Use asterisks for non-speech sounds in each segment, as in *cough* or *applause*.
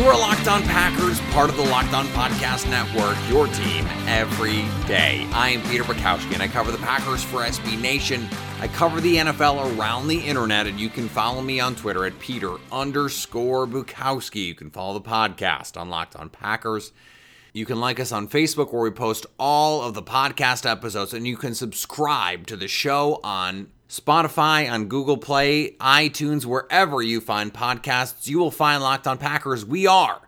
You are Locked On Packers, part of the Locked On Podcast Network, your team every day. I am Peter Bukowski, and I cover the Packers for SB Nation. I cover the NFL around the internet, and you can follow me on Twitter at Peter underscore Bukowski. You can follow the podcast on Locked On Packers. You can like us on Facebook, where we post all of the podcast episodes, and you can subscribe to the show on Spotify, on Google Play, iTunes, wherever you find podcasts, you will find Locked On Packers. We are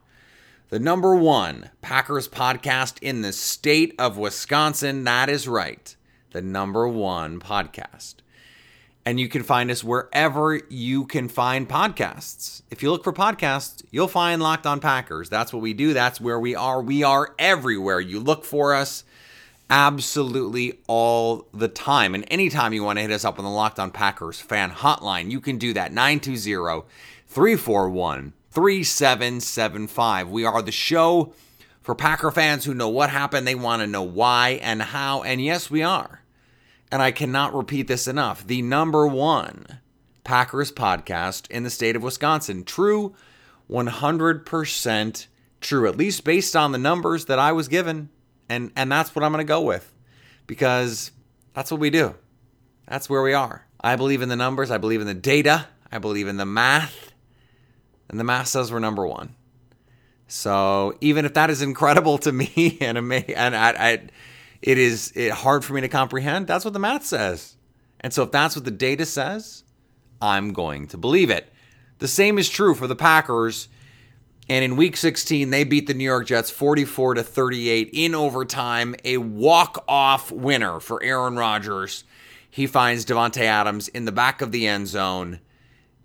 the number one Packers podcast in the state of Wisconsin. That is right. The number one podcast. And you can find us wherever you can find podcasts. If you look for podcasts, you'll find Locked On Packers. That's what we do. That's where we are. We are everywhere. You look for us absolutely all the time. And anytime you want to hit us up on the Locked On Packers fan hotline, you can do that 920 341 3775. We are the show for Packer fans who know what happened, they want to know why and how. And yes, we are. And I cannot repeat this enough. The number one Packers podcast in the state of Wisconsin. True, 100% true, at least based on the numbers that I was given and and that's what I'm going to go with because that's what we do. That's where we are. I believe in the numbers, I believe in the data, I believe in the math. And the math says we're number 1. So, even if that is incredible to me *laughs* and amazing, and I, I, it is it hard for me to comprehend, that's what the math says. And so if that's what the data says, I'm going to believe it. The same is true for the Packers and in week 16, they beat the New York Jets 44 to 38 in overtime, a walk-off winner for Aaron Rodgers. He finds Davante Adams in the back of the end zone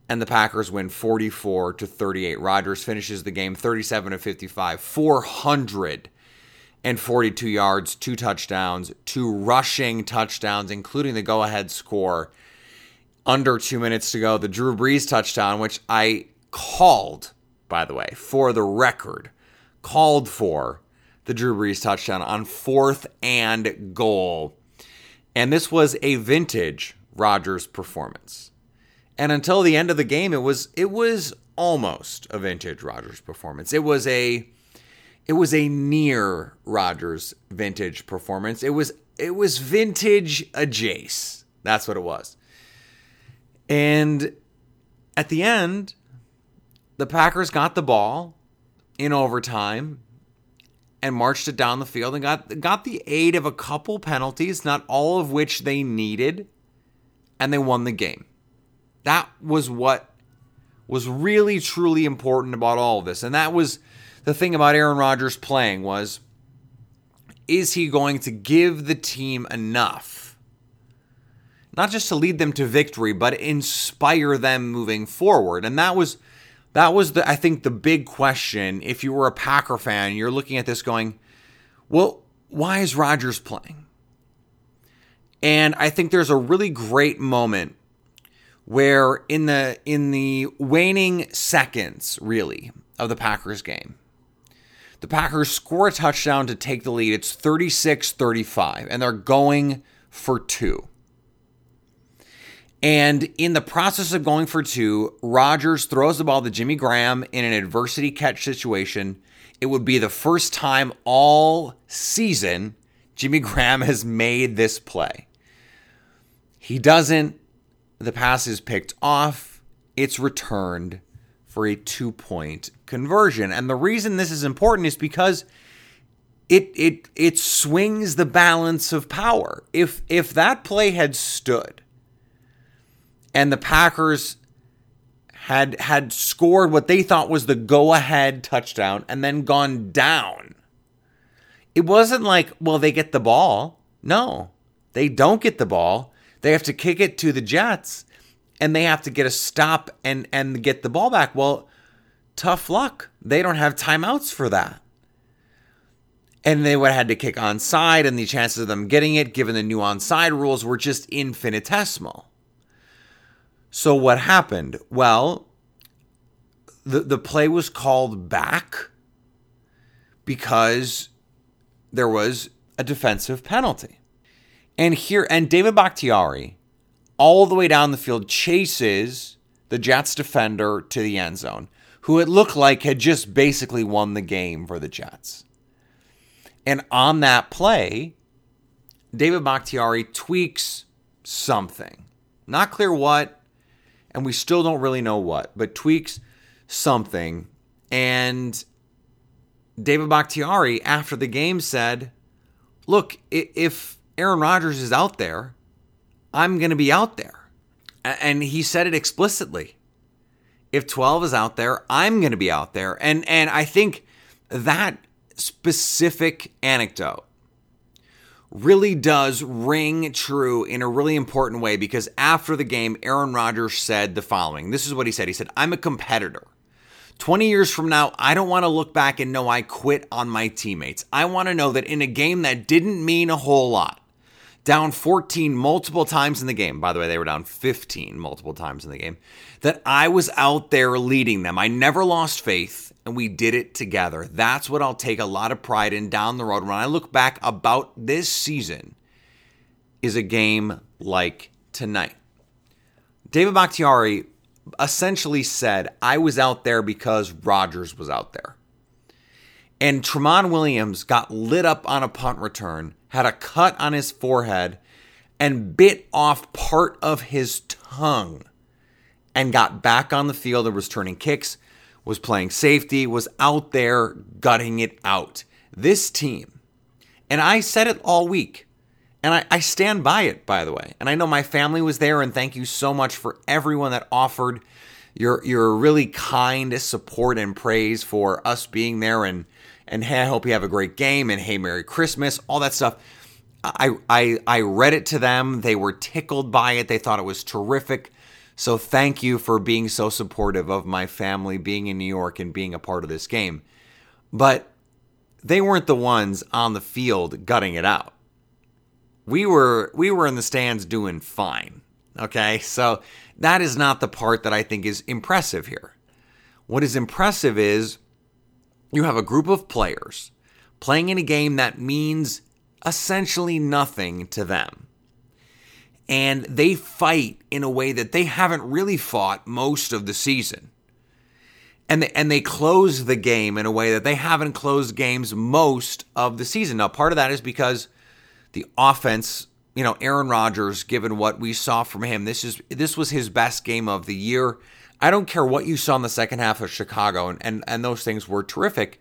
and the Packers win 44 to 38. Rodgers finishes the game 37 to 55, 442 yards, two touchdowns, two rushing touchdowns, including the go-ahead score. Under two minutes to go, the Drew Brees touchdown, which I called by the way, for the record, called for the Drew Brees touchdown on fourth and goal. And this was a vintage Rodgers performance. And until the end of the game, it was it was almost a vintage Rodgers performance. It was a it was a near Rodgers vintage performance. It was it was vintage a Jace. That's what it was. And at the end, the Packers got the ball in overtime and marched it down the field and got got the aid of a couple penalties, not all of which they needed, and they won the game. That was what was really truly important about all of this. And that was the thing about Aaron Rodgers playing was is he going to give the team enough not just to lead them to victory, but inspire them moving forward. And that was that was the I think the big question. If you were a Packer fan, you're looking at this going, well, why is Rodgers playing? And I think there's a really great moment where in the in the waning seconds, really, of the Packers game, the Packers score a touchdown to take the lead. It's 36-35, and they're going for two. And in the process of going for two, Rodgers throws the ball to Jimmy Graham in an adversity catch situation. It would be the first time all season Jimmy *laughs* Graham has made this play. He doesn't the pass is picked off, it's returned for a two point conversion. And the reason this is important is because it it it swings the balance of power. If if that play had stood and the Packers had had scored what they thought was the go-ahead touchdown and then gone down. It wasn't like, well, they get the ball. No. They don't get the ball. They have to kick it to the Jets and they have to get a stop and and get the ball back. Well, tough luck. They don't have timeouts for that. And they would have had to kick onside, and the chances of them getting it, given the new onside rules, were just infinitesimal. So what happened? Well, the the play was called back because there was a defensive penalty. And here and David Bakhtiari all the way down the field chases the Jets defender to the end zone, who it looked like had just basically won the game for the Jets. And on that play, David Bakhtiari tweaks something. Not clear what, and we still don't really know what, but tweaks something. And David Bakhtiari, after the game, said, Look, if Aaron Rodgers is out there, I'm going to be out there. And he said it explicitly. If 12 is out there, I'm going to be out there. And and I think that specific anecdote really does ring true in a really important way because after the game, Aaron Rodgers said the following. This is what he said. He said, I'm a competitor. 20 years from now, I don't want to look back and know I quit on my teammates. I want to know that in a game that didn't mean a whole lot, down 14 multiple times in the game, by the way, they were down 15 multiple times in the game, that I was out there leading them. I never lost faith and we did it together. That's what I'll take a lot of pride in down the road. When I look back about this season, is a game like tonight. David Bakhtiari essentially said, I was out there because Rodgers was out there. And Tramon Williams got lit up on a punt return, had a cut on his forehead, and bit off part of his tongue and got back on the field and was turning kicks, was playing safety, was out there gutting it out. This team, and I said it all week, and I, I, stand by it, by the way. And I know my family was there, and thank you so much for everyone that offered your your really kind support and praise for us being there and and hey, I hope you have a great game and hey, Merry Christmas, all that stuff. I I I read it to them. They were tickled by it. They thought it was terrific. So thank you for being so supportive of my family being in New York and being a part of this game. But they weren't the ones on the field gutting it out. We were we were in the stands doing fine. Okay? So that is not the part that I think is impressive here. What is impressive is you have a group of players playing in a game that means essentially nothing to them. And they fight in a way that they haven't really fought most of the season. And they, and they close the game in a way that they haven't closed games most of the season. Now, part of that is because the offense you know, Aaron Rodgers, given what we saw from him, this is this was his best game of the year. I don't care what you saw in the second half of Chicago, and, and, and those things were terrific.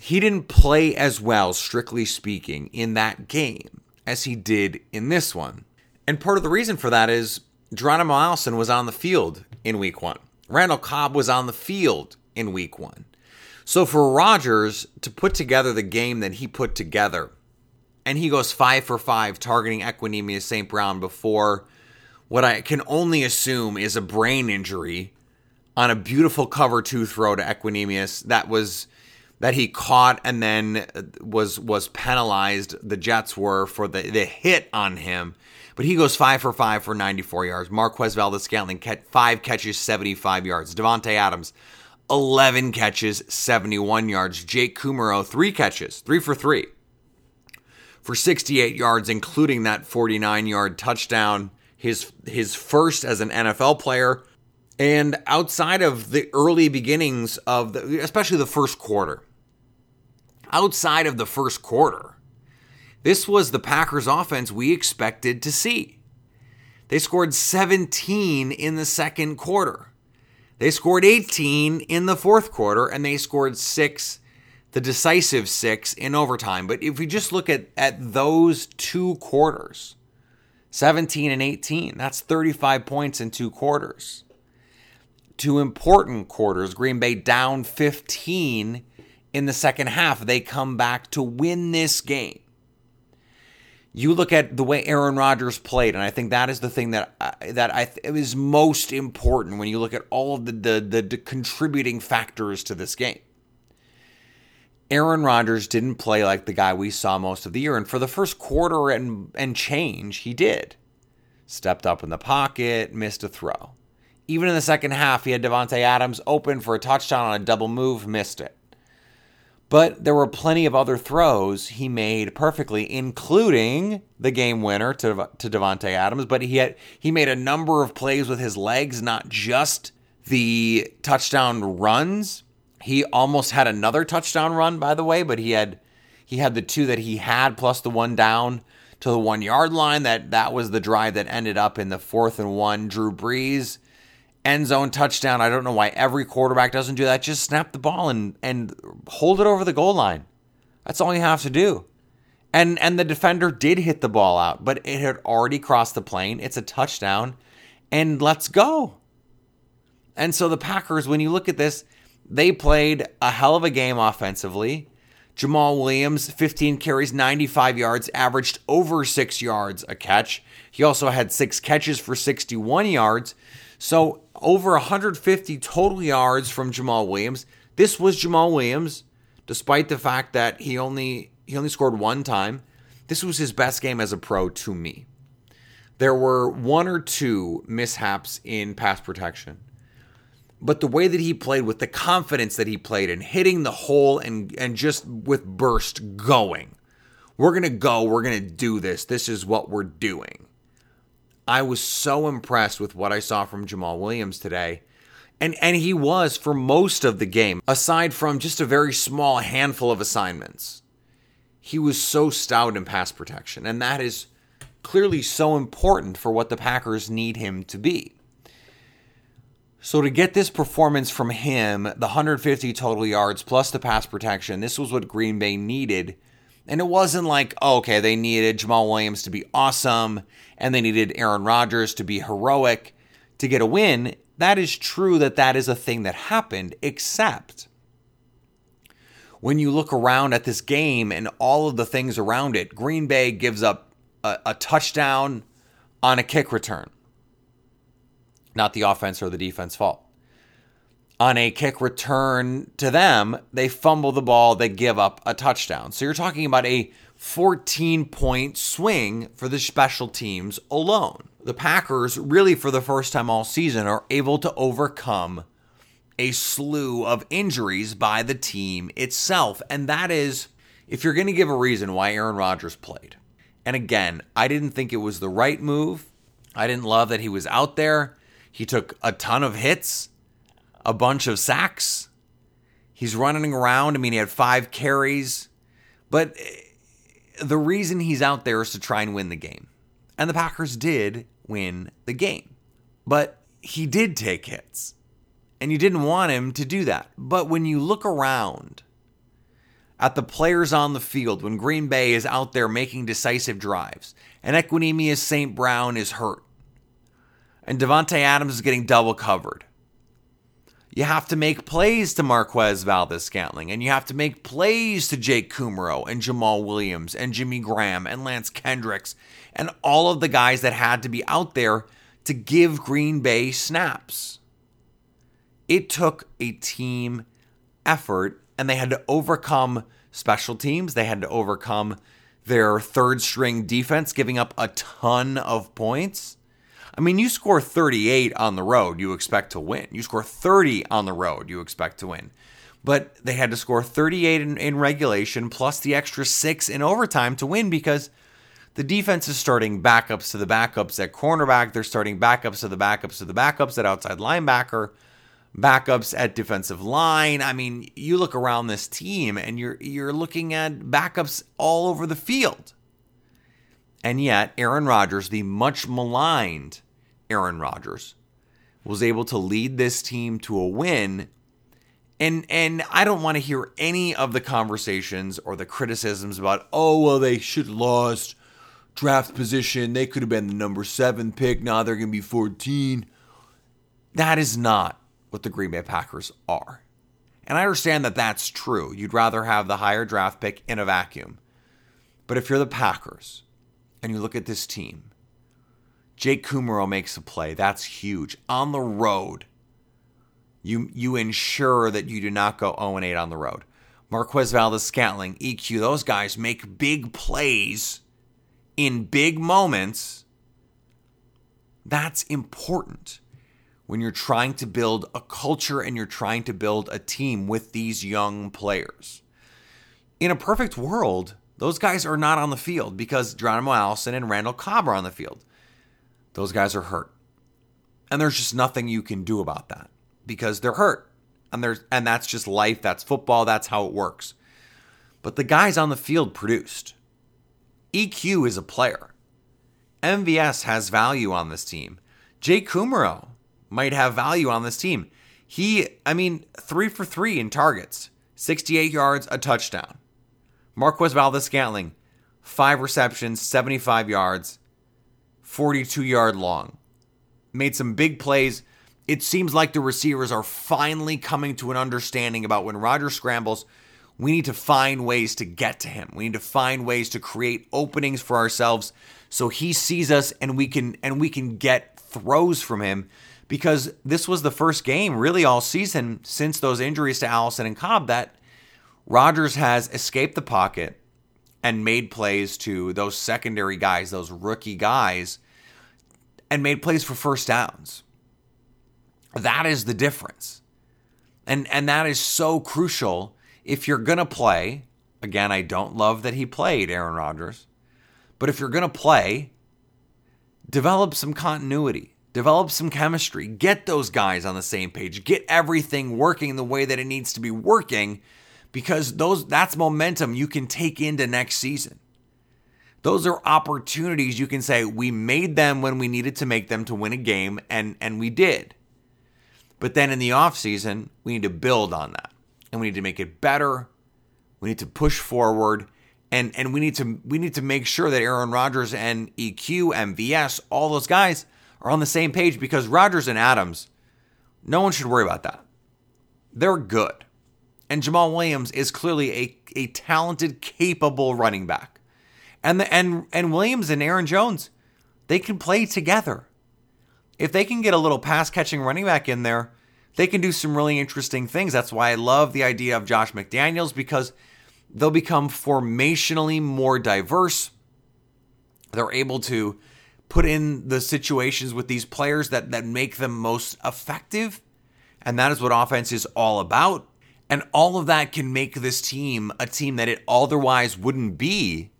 He didn't play as well, strictly speaking, in that game as he did in this one. And part of the reason for that is Geronimo Allison was on the field in week one. Randall Cobb was on the field in week one. So for Rodgers to put together the game that he put together and he goes five for five targeting Equanimeous St. Brown before what I can only assume is a brain injury on a beautiful cover two throw to Equanimeous that was that he caught and then was was penalized. The Jets were for the, the hit on him. But he goes five for five for 94 yards. Marquez Valdes Scantling, five catches, 75 yards. Davante Adams, 11 catches, 71 yards. Jake Kumerow, three catches, three for three for 68 yards, including that 49 yard touchdown, his, his first as an NFL player. And outside of the early beginnings of the, especially the first quarter, outside of the first quarter, this was the Packers offense we expected to see. They scored 17 in the second quarter. They scored 18 in the fourth quarter, and they scored six, the decisive six, in overtime. But if we just look at, at those two quarters, 17 and 18, that's 35 points in two quarters. Two important quarters, Green Bay down 15 in the second half. They come back to win this game you look at the way Aaron Rodgers played, and I think that is the thing that I, that I th- is most important when you look at all of the, the, the the contributing factors to this game. Aaron Rodgers didn't play like the guy we saw most of the year, and for the first quarter and and change, he did. Stepped up in the pocket, missed a throw. Even in the second half, he had Davante Adams open for a touchdown on a double move, missed it. But there were plenty of other throws he made perfectly, including the game winner to to Adams. But he had he made a number of plays with his legs, not just the touchdown runs. He almost had another touchdown run, by the way, but he had he had the two that he had plus the one down to the one yard line. That that was the drive that ended up in the fourth and one. Drew Brees end zone touchdown. I don't know why every quarterback doesn't do that. Just snap the ball and and hold it over the goal line. That's all you have to do. And and the defender did hit the ball out, but it had already crossed the plane. It's a touchdown and let's go. And so the Packers when you look at this, they played a hell of a game offensively. Jamaal Williams, 15 carries, 95 yards, averaged over 6 yards a catch. He also had 6 catches for 61 yards. So over 150 total yards from Jamaal Williams. This was Jamaal Williams, despite the fact that he only he only scored one time. This was his best game as a pro to me. There were one or two mishaps in pass protection. But the way that he played with the confidence that he played and hitting the hole and and just with burst going. We're going to go, we're going to do this. This is what we're doing. I was so impressed with what I saw from Jamaal Williams today. And and he was for most of the game, aside from just a very small handful of assignments. He was so stout in pass protection, and that is clearly so important for what the Packers need him to be. So to get this performance from him, the 150 total yards plus the pass protection, this was what Green Bay needed and it wasn't like, oh, okay, they needed Jamaal Williams to be awesome and they needed Aaron Rodgers to be heroic to get a win. That is true that that is a thing that happened, except when you look around at this game and all of the things around it, Green Bay gives up a, a touchdown on a kick return. Not the offense or the defense fault on a kick return to them, they fumble the ball, they give up a touchdown. So you're talking about a 14 point swing for the special teams alone. The Packers, really for the first time all season, are able to overcome a slew of injuries by the team itself. And that is, if you're going to give a reason why Aaron Rodgers played. And again, I didn't think it was the right move. I didn't love that he was out there. He took a ton of hits a bunch of sacks. He's running around. I mean, he had five carries. But eh, the reason he's out there is to try and win the game. And the Packers did win the game. But he did take hits. And you didn't want him to do that. But when you look around at the players on the field, when Green Bay is out there making decisive drives, and Equanimeous St. Brown is hurt, and Davante Adams is getting double covered, you have to make plays to Marquez Valdes Scantling, and you have to make plays to Jake Kumerow and Jamaal Williams and Jimmy Graham and Lance Kendricks and all of the guys that had to be out there to give Green Bay snaps. It took a team effort, and they had to overcome special teams. They had to overcome their third string defense, giving up a ton of points. I mean, you score 38 on the road, you expect to win. You score 30 on the road, you expect to win. But they had to score 38 in, in regulation plus the extra six in overtime to win because the defense is starting backups to the backups at cornerback. They're starting backups to the backups to the backups at outside linebacker, backups at defensive line. I mean, you look around this team and you're you're looking at backups all over the field. And yet, Aaron Rodgers, the much maligned Aaron Rodgers, was able to lead this team to a win. And and I don't want to hear any of the conversations or the criticisms about, oh well, they should have lost draft position. They could have been the number seven pick. Now they're gonna be 14. That is not what the Green Bay Packers are. And I understand that that's true. You'd rather have the higher draft pick in a vacuum. But if you're the Packers and you look at this team, Jake Kumerow makes a play. That's huge. On the road, you you ensure that you do not go 0 8 on the road. Marquez Valdes Scantling, EQ, those guys make big plays in big moments. That's important when you're trying to build a culture and you're trying to build a team with these young players. In a perfect world, those guys are not on the field because Geronimo Allison and Randall Cobb are on the field. Those guys are hurt. And there's just nothing you can do about that because they're hurt. And there's and that's just life, that's football, that's how it works. But the guys on the field produced. EQ is a player. MVS has value on this team. Jake Kumerow might have value on this team. He, I mean, three for three in targets, 68 yards, a touchdown. Marquez Valdes Scantling, five receptions, 75 yards, 42 yard long. Made some big plays. It seems like the receivers are finally coming to an understanding about when Rodgers scrambles, we need to find ways to get to him. We need to find ways to create openings for ourselves so he sees us and we can and we can get throws from him because this was the first game really all season since those injuries to Allison and Cobb that Rodgers has escaped the pocket and made plays to those secondary guys, those rookie guys, and made plays for first downs. That is the difference. And and that is so crucial if you're going to play. Again, I don't love that he played Aaron Rodgers, but if you're going to play, develop some continuity, develop some chemistry, get those guys on the same page, get everything working the way that it needs to be working because those that's momentum you can take into next season. Those are opportunities you can say we made them when we needed to make them to win a game and and we did. But then in the offseason, we need to build on that. And we need to make it better. We need to push forward and and we need to we need to make sure that Aaron Rodgers and EQ, MVS, all those guys are on the same page because Rodgers and Adams, no one should worry about that. They're good. And Jamaal Williams is clearly a, a talented, capable running back. And the, and and Williams and Aaron Jones, they can play together. If they can get a little pass catching running back in there, they can do some really interesting things. That's why I love the idea of Josh McDaniels because they'll become formationally more diverse. They're able to put in the situations with these players that that make them most effective. And that is what offense is all about. And all of that can make this team a team that it otherwise wouldn't be.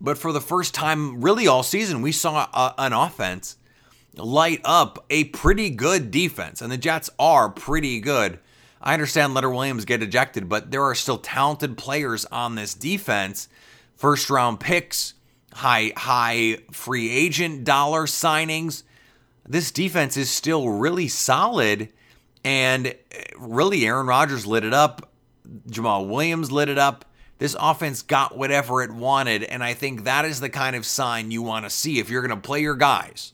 But for the first time, really all season, we saw a, an offense light up a pretty good defense. And the Jets are pretty good. I understand Leonard Williams get ejected, but there are still talented players on this defense. First round picks, high high free agent dollar signings. This defense is still really solid and uh, really, Aaron Rodgers lit it up. Jamaal Williams lit it up. This offense got whatever it wanted. And I think that is the kind of sign you want to see if you're going to play your guys.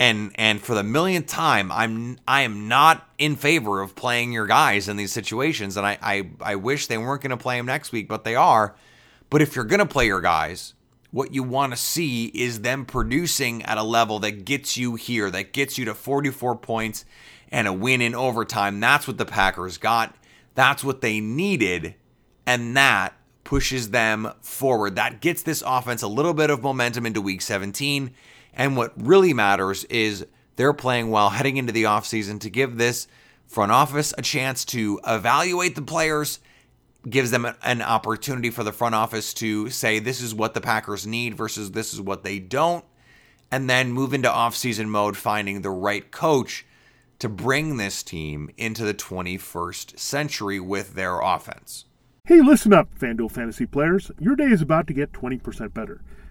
And and for the millionth time, I'm I am not in favor of playing your guys in these situations. And I I, I wish they weren't going to play them next week, but they are. But if you're going to play your guys, what you want to see is them producing at a level that gets you here, that gets you to 44 points and a win in overtime. That's what the Packers got. That's what they needed. And that pushes them forward. That gets this offense a little bit of momentum into week 17. And what really matters is they're playing well heading into the offseason to give this front office a chance to evaluate the players, gives them an opportunity for the front office to say this is what the Packers need versus this is what they don't, and then move into offseason mode, finding the right coach to bring this team into the 21st century with their offense. Hey, listen up, FanDuel fantasy players. Your day is about to get 20% better.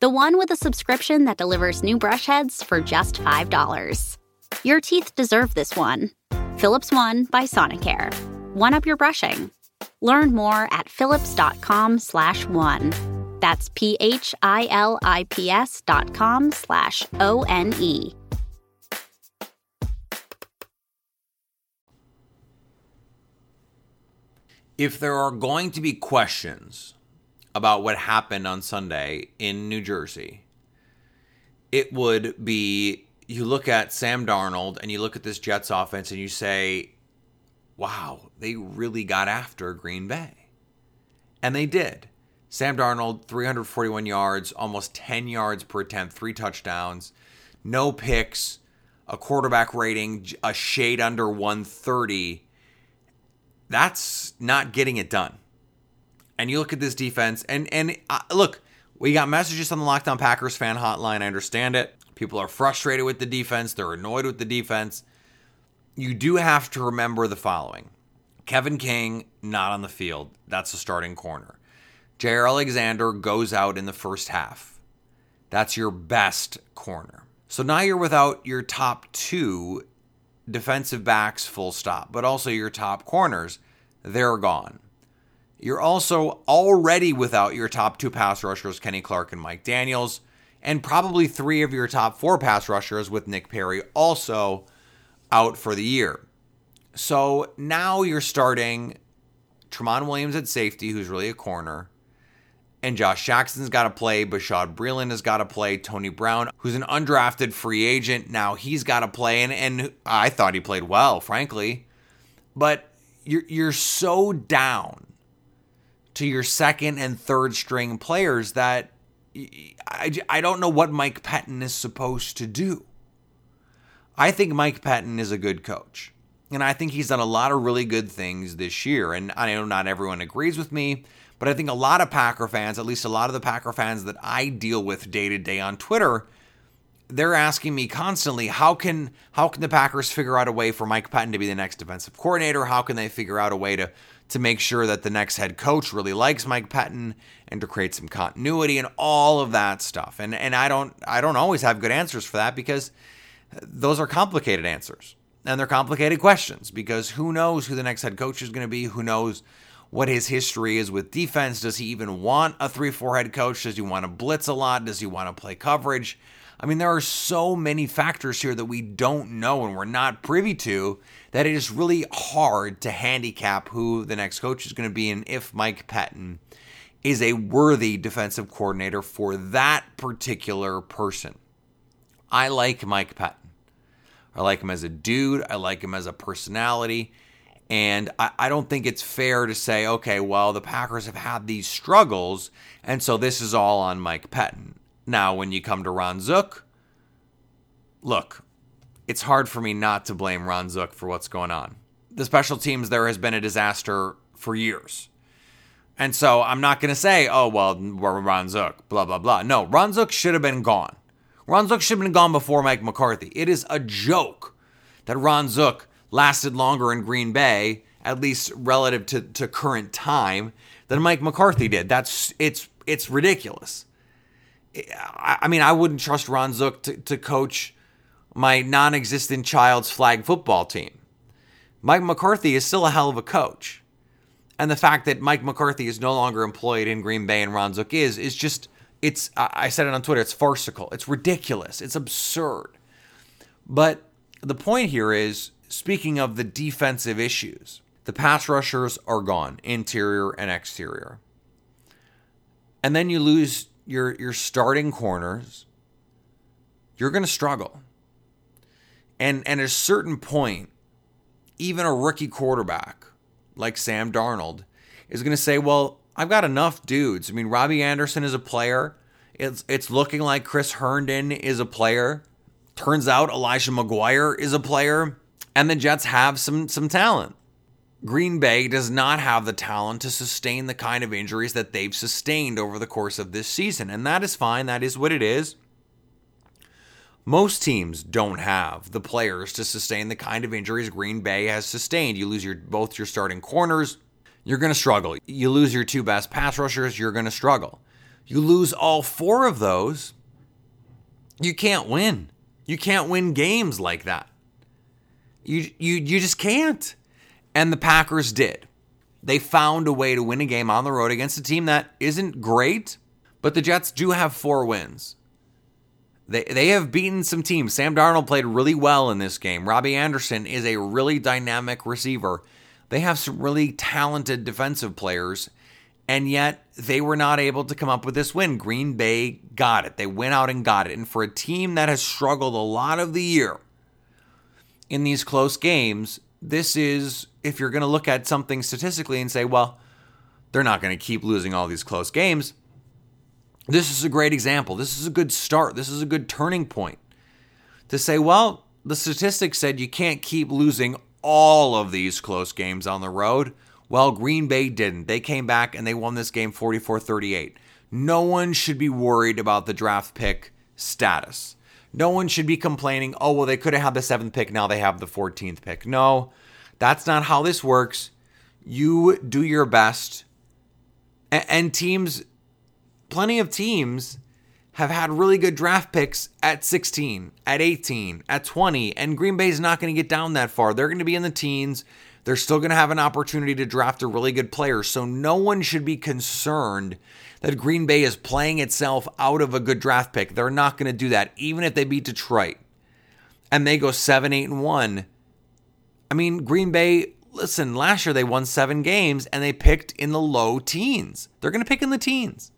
the one with a subscription that delivers new brush heads for just $5. Your teeth deserve this one. Philips One by Sonicare. One up your brushing. Learn more at philips.com slash one. That's P-H-I-L-I-P-S dot com slash O-N-E. If there are going to be questions about what happened on Sunday in New Jersey, it would be you look at Sam Darnold and you look at this Jets offense and you say, wow, they really got after Green Bay. And they did. Sam Darnold, 341 yards, almost 10 yards per attempt, three touchdowns, no picks, a quarterback rating, a shade under 130. That's not getting it done and you look at this defense, and and uh, look, we got messages on the Locked On Packers fan hotline. I understand it. People are frustrated with the defense. They're annoyed with the defense. You do have to remember the following: Kevin King not on the field. That's the starting corner. Jaire Alexander goes out in the first half. That's your best corner. So now you're without your top two defensive backs, full stop, but also your top corners. They're gone. You're also already without your top two pass rushers, Kenny Clark and Mike Daniels, and probably three of your top four pass rushers with Nick Perry also out for the year. So now you're starting Tramon Williams at safety, who's really a corner, and Josh Jackson's got to play. Bashaud Breeland has got to play. Tony Brown, who's an undrafted free agent, now he's got to play. And, and I thought he played well, frankly. But you're, you're so down to your second and third string players that I, I don't know what Mike Pettine is supposed to do. I think Mike Pettine is a good coach. And I think he's done a lot of really good things this year. And I know not everyone agrees with me, but I think a lot of Packer fans, at least a lot of the Packer fans that I deal with day to day on Twitter, they're asking me constantly, how can how can the Packers figure out a way for Mike Pettine to be the next defensive coordinator? How can they figure out a way to to make sure that the next head coach really likes Mike Pettine and to create some continuity and all of that stuff. And and I don't I don't always have good answers for that because those are complicated answers. And they're complicated questions because who knows who the next head coach is going to be? Who knows what his history is with defense? Does he even want a 3-4 head coach? Does he want to blitz a lot? Does he want to play coverage? I mean, there are so many factors here that we don't know and we're not privy to that it is really hard to handicap who the next coach is going to be and if Mike Pettine is a worthy defensive coordinator for that particular person. I like Mike Pettine. I like him as a dude, I like him as a personality. And I, I, don't think it's fair to say, okay, well, the Packers have had these struggles, and so this is all on Mike Pettine. Now, when you come to Ron Zook, look, it's hard for me not to blame Ron Zook for what's going on. The special teams there has been a disaster for years. And so I'm not going to say, oh, well, Ron Zook, blah, blah, blah. No, Ron Zook should have been gone. Ron Zook should have been gone before Mike McCarthy. It is a joke that Ron Zook lasted longer in Green Bay, at least relative to, to current time, than Mike McCarthy did. That's it's it's ridiculous. I, I mean, I wouldn't trust Ron Zook to, to coach my non-existent child's flag football team. Mike McCarthy is still a hell of a coach. And the fact that Mike McCarthy is no longer employed in Green Bay and Ron Zook is, is just, it's, I said it on Twitter, it's farcical. It's ridiculous. It's absurd. But the point here is speaking of the defensive issues, the pass rushers are gone, interior and exterior. And then you lose your, your starting corners, you're going to struggle. And, and at a certain point, even a rookie quarterback like Sam Darnold is going to say, well, I've got enough dudes. I mean, Robbie Anderson is a player. It's it's looking like Chris Herndon is a player. Turns out Elijah McGuire is a player, and the Jets have some some talent. Green Bay does not have the talent to sustain the kind of injuries that they've sustained over the course of this season, and that is fine. That is what it is. Most teams don't have the players to sustain the kind of injuries Green Bay has sustained. You lose your both your starting corners, you're going to struggle. You lose your two best pass rushers, you're going to struggle. You lose all four of those, you can't win. You can't win games like that. You you you just can't. And the Packers did. They found a way to win a game on the road against a team that isn't great, but the Jets do have four wins. They, they have beaten some teams. Sam Darnold played really well in this game. Robbie Anderson is a really dynamic receiver. They have some really talented defensive players, and yet they were not able to come up with this win. Green Bay got it. They went out and got it. And for a team that has struggled a lot of the year in these close games, this is, if you're going to look at something statistically and say, well, they're not going to keep losing all these close games this is a great example. This is a good start. This is a good turning point to say, well, the statistics said you can't keep losing all of these close games on the road. Well, Green Bay didn't. They came back and they won this game 44 38. No one should be worried about the draft pick status. No one should be complaining, oh, well, they could have had the seventh pick. Now they have the 14th pick. No, that's not how this works. You do your best. And teams plenty of teams have had really good draft picks at 16, at 18, at 20, and Green Bay's not going to get down that far. They're going to be in the teens. They're still going to have an opportunity to draft a really good player. So no one should be concerned that Green Bay is playing itself out of a good draft pick. They're not going to do that, even if they beat Detroit and they go 7, 8, and 1. I mean, Green Bay, listen, last year they won seven games and they picked in the low teens. They're going to pick in the teens.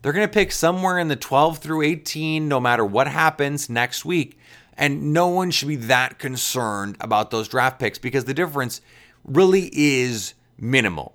They're going to pick somewhere in the 12 through 18, no matter what happens next week. And no one should be that concerned about those draft picks because the difference really is minimal.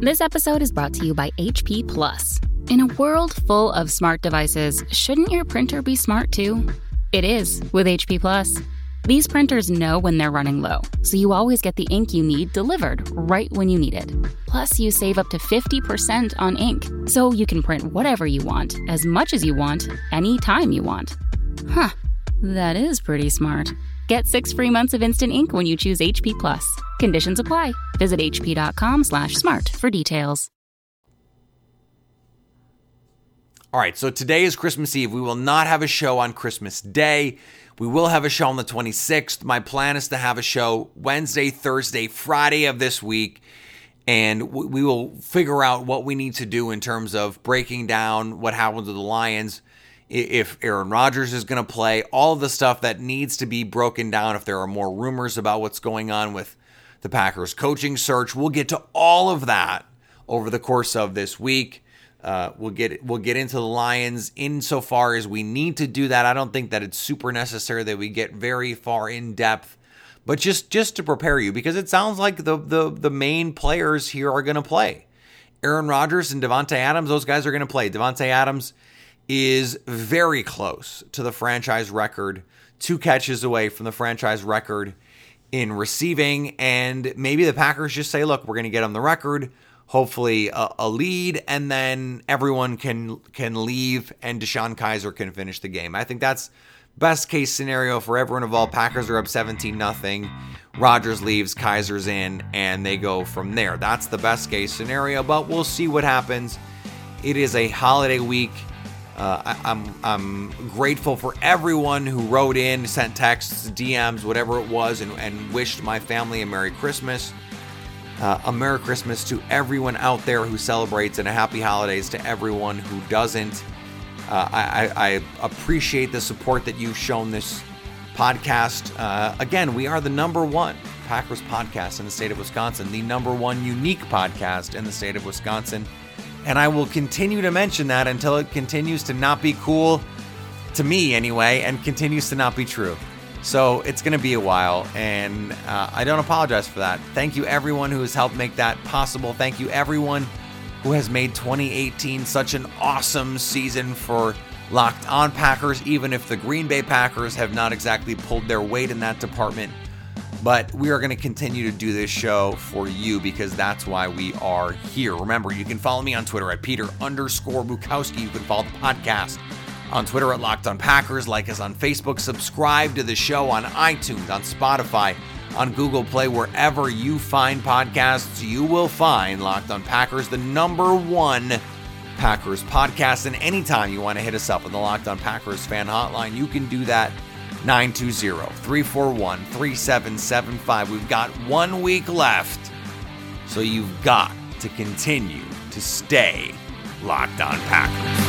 This episode is brought to you by HP Plus. In a world full of smart devices, shouldn't your printer be smart too? It is with HP Plus. These printers know when they're running low, so you always get the ink you need delivered right when you need it. Plus, you save up to 50% on ink, so you can print whatever you want, as much as you want, anytime you want. Huh, that is pretty smart. Get six free months of instant ink when you choose HP Plus. Conditions apply. Visit hp.com/smart for details. All right, so today is Christmas Eve. We will not have a show on Christmas Day. We will have a show on the 26th. My plan is to have a show Wednesday, Thursday, Friday of this week, and we will figure out what we need to do in terms of breaking down what happened to the Lions if Aaron Rodgers is going to play, all of the stuff that needs to be broken down if there are more rumors about what's going on with the Packers coaching search. We'll get to all of that over the course of this week. Uh, we'll get we'll get into the Lions insofar as we need to do that. I don't think that it's super necessary that we get very far in depth, but just just to prepare you because it sounds like the the the main players here are going to play. Aaron Rodgers and Davante Adams, those guys are going to play. Davante Adams is very close to the franchise record, two catches away from the franchise record in receiving, and maybe the Packers just say, "Look, we're going to get him the record." hopefully a, a, lead, and then everyone can can leave and DeShone Kizer can finish the game. I think that's best case scenario for everyone involved. Packers are up 17 nothing. Rodgers leaves, Kizer's in, and they go from there. That's the best case scenario, but we'll see what happens. It is a holiday week. Uh, I, I'm I'm grateful for everyone who wrote in, sent texts, DMs, whatever it was, and, and wished my family a Merry Christmas. Uh, a Merry Christmas to everyone out there who celebrates and a Happy Holidays to everyone who doesn't. Uh, I, I, appreciate the support that you've shown this podcast. Uh, again, we are the number one Packers podcast in the state of Wisconsin, the number one unique podcast in the state of Wisconsin. And I will continue to mention that until it continues to not be cool, to me anyway, and continues to not be true. So it's going to be a while, and uh, I don't apologize for that. Thank you, everyone who has helped make that possible. Thank you, everyone who has made 2018 such an awesome season for Locked On Packers, even if the Green Bay Packers have not exactly pulled their weight in that department. But we are going to continue to do this show for you because that's why we are here. Remember, you can follow me on Twitter at Peter underscore Bukowski. You can follow the podcast on Twitter at Locked On Packers, like us on Facebook, subscribe to the show on iTunes, on Spotify, on Google Play, wherever you find podcasts, you will find Locked On Packers, the number one Packers podcast. And anytime you want to hit us up on the Locked On Packers fan hotline, you can do that 920 341 3775. We've got one week left, so you've got to continue to stay locked on Packers.